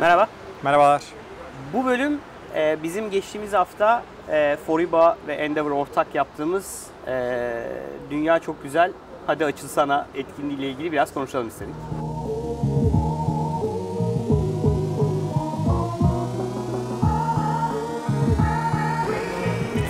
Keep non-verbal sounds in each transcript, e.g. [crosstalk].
Merhaba. Merhabalar. Bu bölüm e, bizim geçtiğimiz hafta e, Foriba ve Endeavor ortak yaptığımız e, Dünya Çok Güzel Hadi Açılsana etkinliğiyle ilgili biraz konuşalım istedik.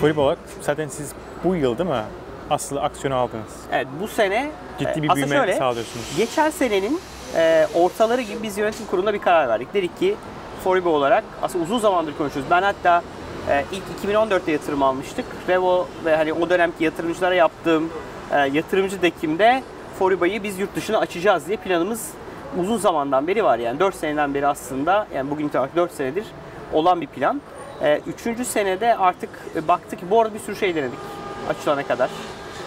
Kulüp olarak zaten siz bu yıl değil mi asıl aksiyonu aldınız? Evet bu sene Ciddi e, bir büyüme şöyle, sağlıyorsunuz. Geçen senenin e, ortaları gibi biz yönetim kurulunda bir karar verdik. Dedik ki Foriba olarak aslında uzun zamandır konuşuyoruz. Ben hatta e, ilk 2014'te yatırım almıştık. Revo ve hani o dönemki yatırımcılara yaptığım e, yatırımcı dekimde Foriba'yı biz yurt dışına açacağız diye planımız uzun zamandan beri var. Yani 4 seneden beri aslında yani bugün itibariyle 4 senedir olan bir plan. E, üçüncü senede artık e, baktık ki bu arada bir sürü şey denedik açılana kadar.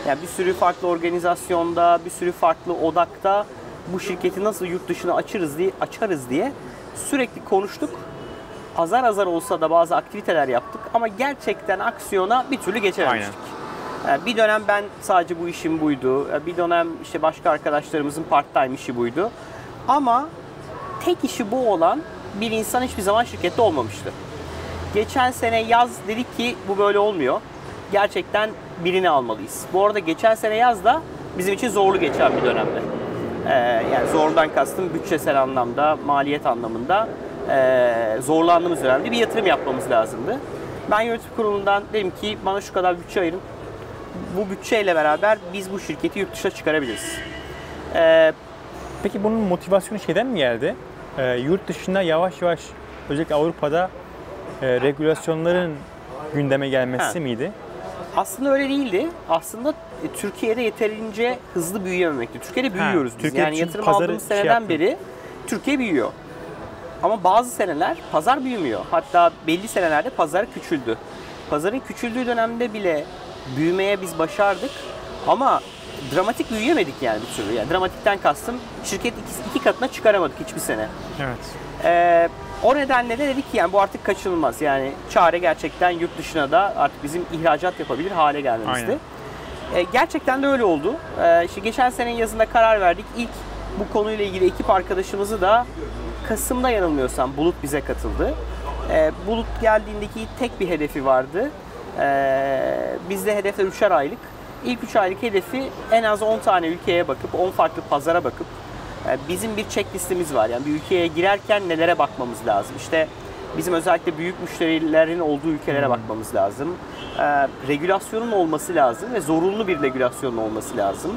Yani bir sürü farklı organizasyonda, bir sürü farklı odakta bu şirketi nasıl yurt dışına açarız diye açarız diye sürekli konuştuk. Azar azar olsa da bazı aktiviteler yaptık ama gerçekten aksiyona bir türlü geçememiştik. Yani bir dönem ben sadece bu işim buydu. Bir dönem işte başka arkadaşlarımızın part-time işi buydu. Ama tek işi bu olan bir insan hiçbir zaman şirkette olmamıştı. Geçen sene yaz dedik ki bu böyle olmuyor. Gerçekten birini almalıyız. Bu arada geçen sene yaz da bizim için zorlu geçen bir dönemdi. Ee, yani zordan kastım bütçesel anlamda, maliyet anlamında ee, zorlandığımız dönemde bir yatırım yapmamız lazımdı. Ben yönetim kurulundan dedim ki bana şu kadar bütçe ayırın. Bu bütçeyle beraber biz bu şirketi yurt dışına çıkarabiliriz. Ee, Peki bunun motivasyonu şeyden mi geldi? Yurt dışında yavaş yavaş özellikle Avrupa'da e, regülasyonların gündeme gelmesi Ha. miydi? Aslında öyle değildi. Aslında e, Türkiye'de yeterince hızlı büyüyememekti. Türkiye'de büyüyoruz biz. Türkiye yani yatırım aldığımız şey seneden yaptı. beri Türkiye büyüyor. Ama bazı seneler pazar büyümüyor. Hatta belli senelerde pazar küçüldü. Pazarın küçüldüğü dönemde bile büyümeye biz başardık. Ama dramatik büyüyemedik yani bir türlü. Yani dramatikten kastım şirket iki, iki katına çıkaramadık hiçbir sene. Evet. Ee, o nedenle de dedik ki yani bu artık kaçınılmaz. Yani çare gerçekten yurt dışına da artık bizim ihracat yapabilir hale gelmemizdi. Ee, gerçekten de öyle oldu. Ee, işte geçen senenin yazında karar verdik. İlk bu konuyla ilgili ekip arkadaşımızı da Kasım'da yanılmıyorsam Bulut bize katıldı. Ee, Bulut geldiğindeki tek bir hedefi vardı. Ee, bizde hedefler 3'er aylık. İlk 3 aylık hedefi en az 10 tane ülkeye bakıp, 10 farklı pazara bakıp e, bizim bir checklistimiz var. Yani bir ülkeye girerken nelere bakmamız lazım? İşte bizim özellikle büyük müşterilerin olduğu ülkelere bakmamız lazım. E, regülasyonun olması lazım ve zorunlu bir regülasyonun olması lazım.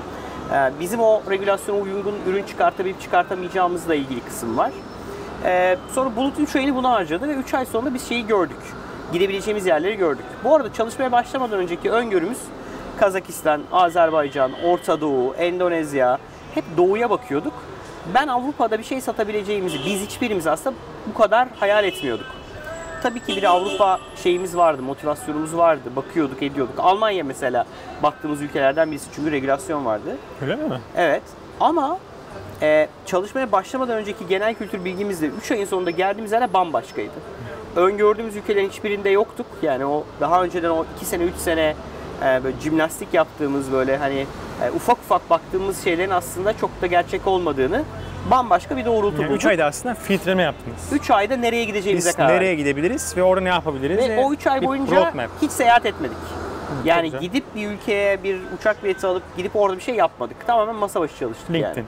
E, bizim o regülasyona uygun ürün çıkartabilip çıkartamayacağımızla ilgili kısım var. E, sonra Bulut 3 ayını buna harcadı ve 3 ay sonra biz şeyi gördük. Gidebileceğimiz yerleri gördük. Bu arada çalışmaya başlamadan önceki öngörümüz Kazakistan, Azerbaycan, Orta Doğu, Endonezya hep doğuya bakıyorduk. Ben Avrupa'da bir şey satabileceğimizi biz hiçbirimiz aslında bu kadar hayal etmiyorduk. Tabii ki bir Avrupa şeyimiz vardı, motivasyonumuz vardı, bakıyorduk, ediyorduk. Almanya mesela baktığımız ülkelerden birisi çünkü regülasyon vardı. Öyle mi? Evet ama e, çalışmaya başlamadan önceki genel kültür bilgimizle 3 ayın sonunda geldiğimiz yere bambaşkaydı. Öngördüğümüz ülkelerin hiçbirinde yoktuk. Yani o daha önceden o 2 sene 3 sene e, böyle jimnastik yaptığımız böyle hani e, ufak ufak baktığımız şeylerin aslında çok da gerçek olmadığını bambaşka bir doğrultu Yani bulduk. 3 ayda aslında filtreleme yaptınız. 3 ayda nereye gideceğimize Biz karar nereye gidebiliriz ve orada ne yapabiliriz? Ve o 3 ay boyunca hiç seyahat etmedik. Yani güzel. gidip bir ülkeye bir uçak bileti alıp gidip orada bir şey yapmadık. Tamamen masa başı çalıştık yani. LinkedIn.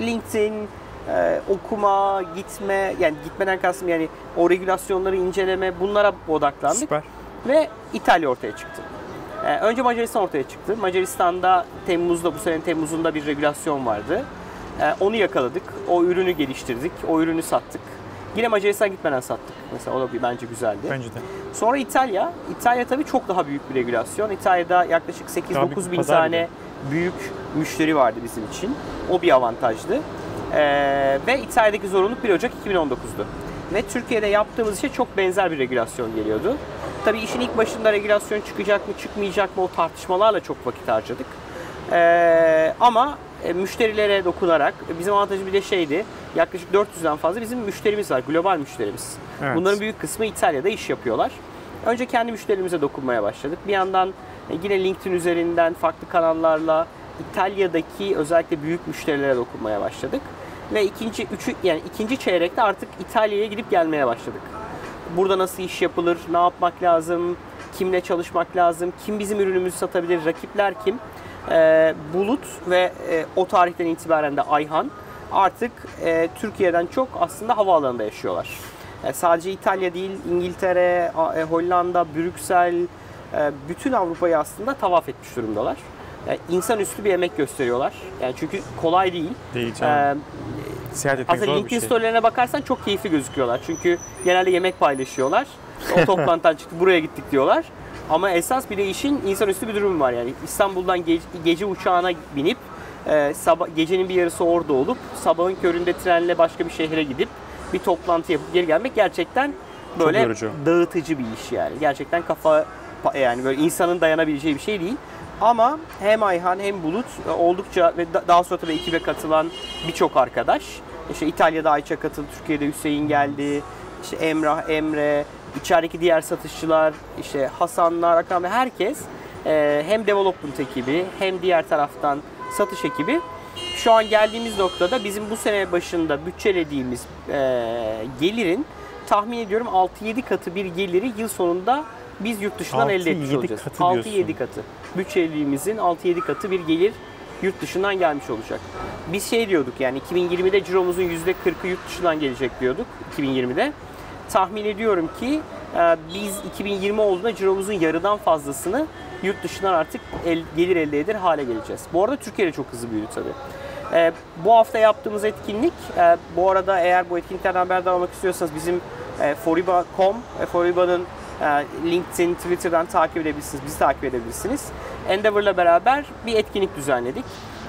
LinkedIn, e, okuma, gitme, yani gitmeden kastım yani o regülasyonları inceleme bunlara odaklandık Süper. ve İtalya ortaya çıktı. E, önce Macaristan ortaya çıktı. Macaristan'da Temmuz'da bu sene Temmuz'unda bir regülasyon vardı. E, onu yakaladık. O ürünü geliştirdik. O ürünü sattık. Yine Macaristan gitmeden sattık. Mesela o da bir, bence güzeldi. Bence de. Sonra İtalya. İtalya tabii çok daha büyük bir regülasyon. İtalya'da yaklaşık 8-9 bin tane gibi. büyük müşteri vardı bizim için. O bir avantajdı. Ee, ve İtalya'daki zorunluluk 1 Ocak 2019'du. Ve Türkiye'de yaptığımız işe çok benzer bir regülasyon geliyordu. Tabii işin ilk başında regülasyon çıkacak mı çıkmayacak mı o tartışmalarla çok vakit harcadık. Ee, ama e, müşterilere dokunarak e, bizim avantajımız bir de şeydi. Yaklaşık 400'den fazla bizim müşterimiz var, global müşterimiz. Evet. Bunların büyük kısmı İtalya'da iş yapıyorlar. Önce kendi müşterimize dokunmaya başladık. Bir yandan e, yine LinkedIn üzerinden farklı kanallarla İtalya'daki özellikle büyük müşterilere dokunmaya başladık. Ve ikinci üçü yani ikinci çeyrekte artık İtalya'ya gidip gelmeye başladık. Burada nasıl iş yapılır, ne yapmak lazım, kimle çalışmak lazım, kim bizim ürünümüzü satabilir, rakipler kim? Ee, Bulut ve e, o tarihten itibaren de Ayhan artık e, Türkiye'den çok aslında havaalanında yaşıyorlar. E, sadece İtalya değil, İngiltere, e, Hollanda, Brüksel, e, bütün Avrupa'yı aslında tavaf etmiş durumdalar. E, insanüstü bir emek gösteriyorlar. Yani çünkü kolay değil. Değil canım. Seyahat etmek aslında zor bir LinkedIn şey. storylerine bakarsan çok keyifli gözüküyorlar. Çünkü genelde yemek paylaşıyorlar. O [laughs] toplantıdan çıktı buraya gittik diyorlar. Ama esas bir de işin insanüstü bir durum var yani. İstanbul'dan ge- gece uçağına binip e, sabah gecenin bir yarısı orada olup sabahın köründe trenle başka bir şehre gidip bir toplantı yapıp geri gelmek gerçekten böyle yorucu. dağıtıcı bir iş yani. Gerçekten kafa yani böyle insanın dayanabileceği bir şey değil. Ama hem Ayhan hem Bulut e, oldukça ve da- daha sonra tabii ekibe katılan birçok arkadaş. İşte İtalya'da Ayça katıldı, Türkiye'de Hüseyin geldi. İşte Emrah, Emre, içerideki diğer satışçılar, işte Hasanlar, Hakan ve herkes e, hem development ekibi hem diğer taraftan satış ekibi şu an geldiğimiz noktada bizim bu sene başında bütçelediğimiz e, gelirin tahmin ediyorum 6-7 katı bir geliri yıl sonunda biz yurt dışından elde etmiş 6-7 olacağız. katı 6-7 diyorsun. katı. Bütçelediğimizin 6-7 katı bir gelir yurt dışından gelmiş olacak. Biz şey diyorduk yani 2020'de ciromuzun %40'ı yurt dışından gelecek diyorduk 2020'de. Tahmin ediyorum ki e, biz 2020 olduğunda ciromuzun yarıdan fazlasını yurt dışından artık el- gelir elde eder hale geleceğiz. Bu arada Türkiye'de çok hızlı büyüdü tabii. E, bu hafta yaptığımız etkinlik, e, bu arada eğer bu etkinliklerden haberdar olmak istiyorsanız bizim e, Foriba.com, e, Foriba'nın LinkedIn, Twitter'dan takip edebilirsiniz, bizi takip edebilirsiniz. Endeavor'la beraber bir etkinlik düzenledik.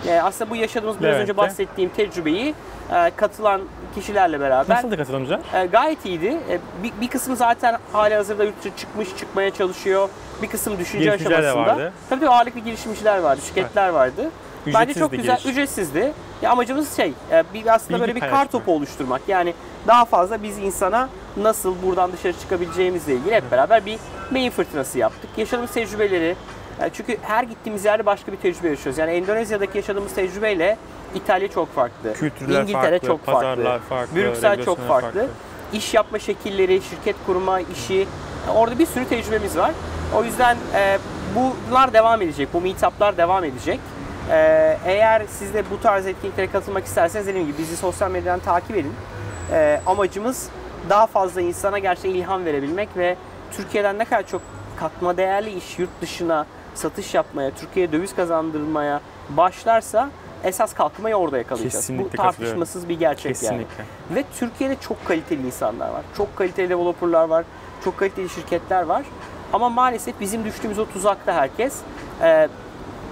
E, aslında bu yaşadığımız biraz önce Levent'te. bahsettiğim tecrübeyi e, katılan kişilerle beraber Nasıldı katılımcılar? e, gayet iyiydi. E, bir, bir kısmı zaten hali hazırda yurt çıkmış, çıkmaya çalışıyor. Bir kısım düşünce aşamasında. vardı. Tabii tabii ağırlıklı girişimciler vardı, şirketler vardı. Bence Ücretsizdi çok güzel, giriş. ücretsizdi. Ya amacımız şey, bir aslında Bilgi böyle bir kar topu oluşturmak. Yani daha fazla biz insana nasıl buradan dışarı çıkabileceğimizle ilgili hep beraber bir beyin fırtınası yaptık. Yaşadığımız tecrübeleri, e, çünkü her gittiğimiz yerde başka bir tecrübe yaşıyoruz. Yani Endonezya'daki yaşadığımız tecrübeyle İtalya çok farklı. Kültürler İngiltere farklı, çok farklı. farklı, Brüksel çok farklı. farklı. İş yapma şekilleri, şirket kurma işi, orada bir sürü tecrübemiz var. O yüzden e, bunlar devam edecek, bu meetuplar devam edecek. E, eğer siz de bu tarz etkinliklere katılmak isterseniz dediğim gibi bizi sosyal medyadan takip edin. E, amacımız daha fazla insana gerçekten ilham verebilmek ve Türkiye'den ne kadar çok katma değerli iş yurt dışına satış yapmaya, Türkiye'ye döviz kazandırmaya başlarsa esas kalkmayı orada yakalayacağız. Kesinlikle bu tartışmasız bir gerçek yani. Kesinlikle. Ve Türkiye'de çok kaliteli insanlar var. Çok kaliteli developerlar var. Çok kaliteli şirketler var. Ama maalesef bizim düştüğümüz o tuzakta herkes e,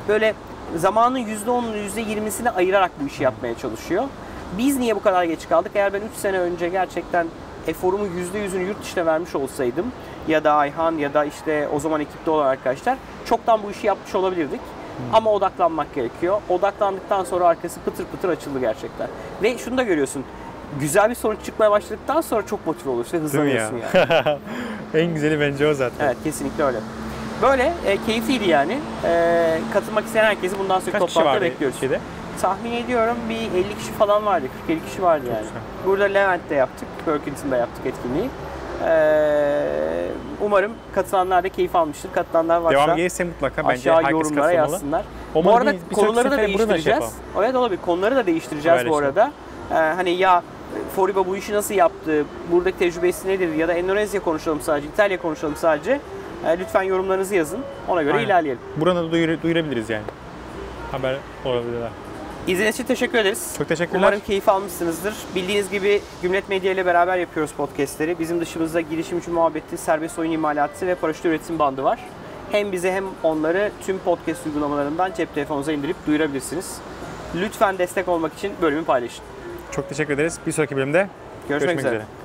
böyle zamanın %10'unu %20'sini ayırarak bu işi yapmaya çalışıyor. Biz niye bu kadar geç kaldık? Eğer ben 3 sene önce gerçekten eforumu %100'ünü yurt dışına vermiş olsaydım ya da Ayhan ya da işte o zaman ekipte olan arkadaşlar çoktan bu işi yapmış olabilirdik. Ama odaklanmak gerekiyor. Odaklandıktan sonra arkası pıtır pıtır açıldı gerçekten. Ve şunu da görüyorsun. Güzel bir sonuç çıkmaya başladıktan sonra çok motive oluyorsun ve mi ya? hızlanıyorsun yani. [laughs] en güzeli bence o zaten. Evet kesinlikle öyle. Böyle e, keyifliydi yani. E, katılmak isteyen herkesi bundan sonra Kaç kişi toplantıda vardı bekliyoruz. Tahmin ediyorum bir 50 kişi falan vardı. 40-50 kişi vardı yani. Burada Levent'te yaptık. Perkinson'da yaptık etkinliği. E, umarım katılanlar da keyif almıştır. Katılanlar varsa Devam gelirse mutlaka bence aşağı herkes yorumlara katılmalı. yazsınlar. Olmadı bu arada bir- bir konuları da sefere da şey değiştireceğiz. Evet olabilir. Konuları da değiştireceğiz bu Paylaşalım. arada. Ee, hani ya Foriba bu işi nasıl yaptı? Buradaki tecrübesi nedir? Ya da Endonezya konuşalım sadece, İtalya konuşalım sadece. Ee, lütfen yorumlarınızı yazın. Ona göre Aynen. ilerleyelim. Buradan da duyur- duyurabiliriz yani. Haber olabilirler. İzlediğiniz için teşekkür ederiz. Çok teşekkürler. Umarım keyif almışsınızdır. Bildiğiniz gibi Gümlet Medya ile beraber yapıyoruz podcastleri. Bizim dışımızda girişimci muhabbeti, serbest oyun imalatı ve paraşüt üretim bandı var. Hem bize hem onları tüm podcast uygulamalarından cep telefonunuza indirip duyurabilirsiniz. Lütfen destek olmak için bölümü paylaşın. Çok teşekkür ederiz. Bir sonraki bölümde Görüşmek, görüşmek üzere. üzere.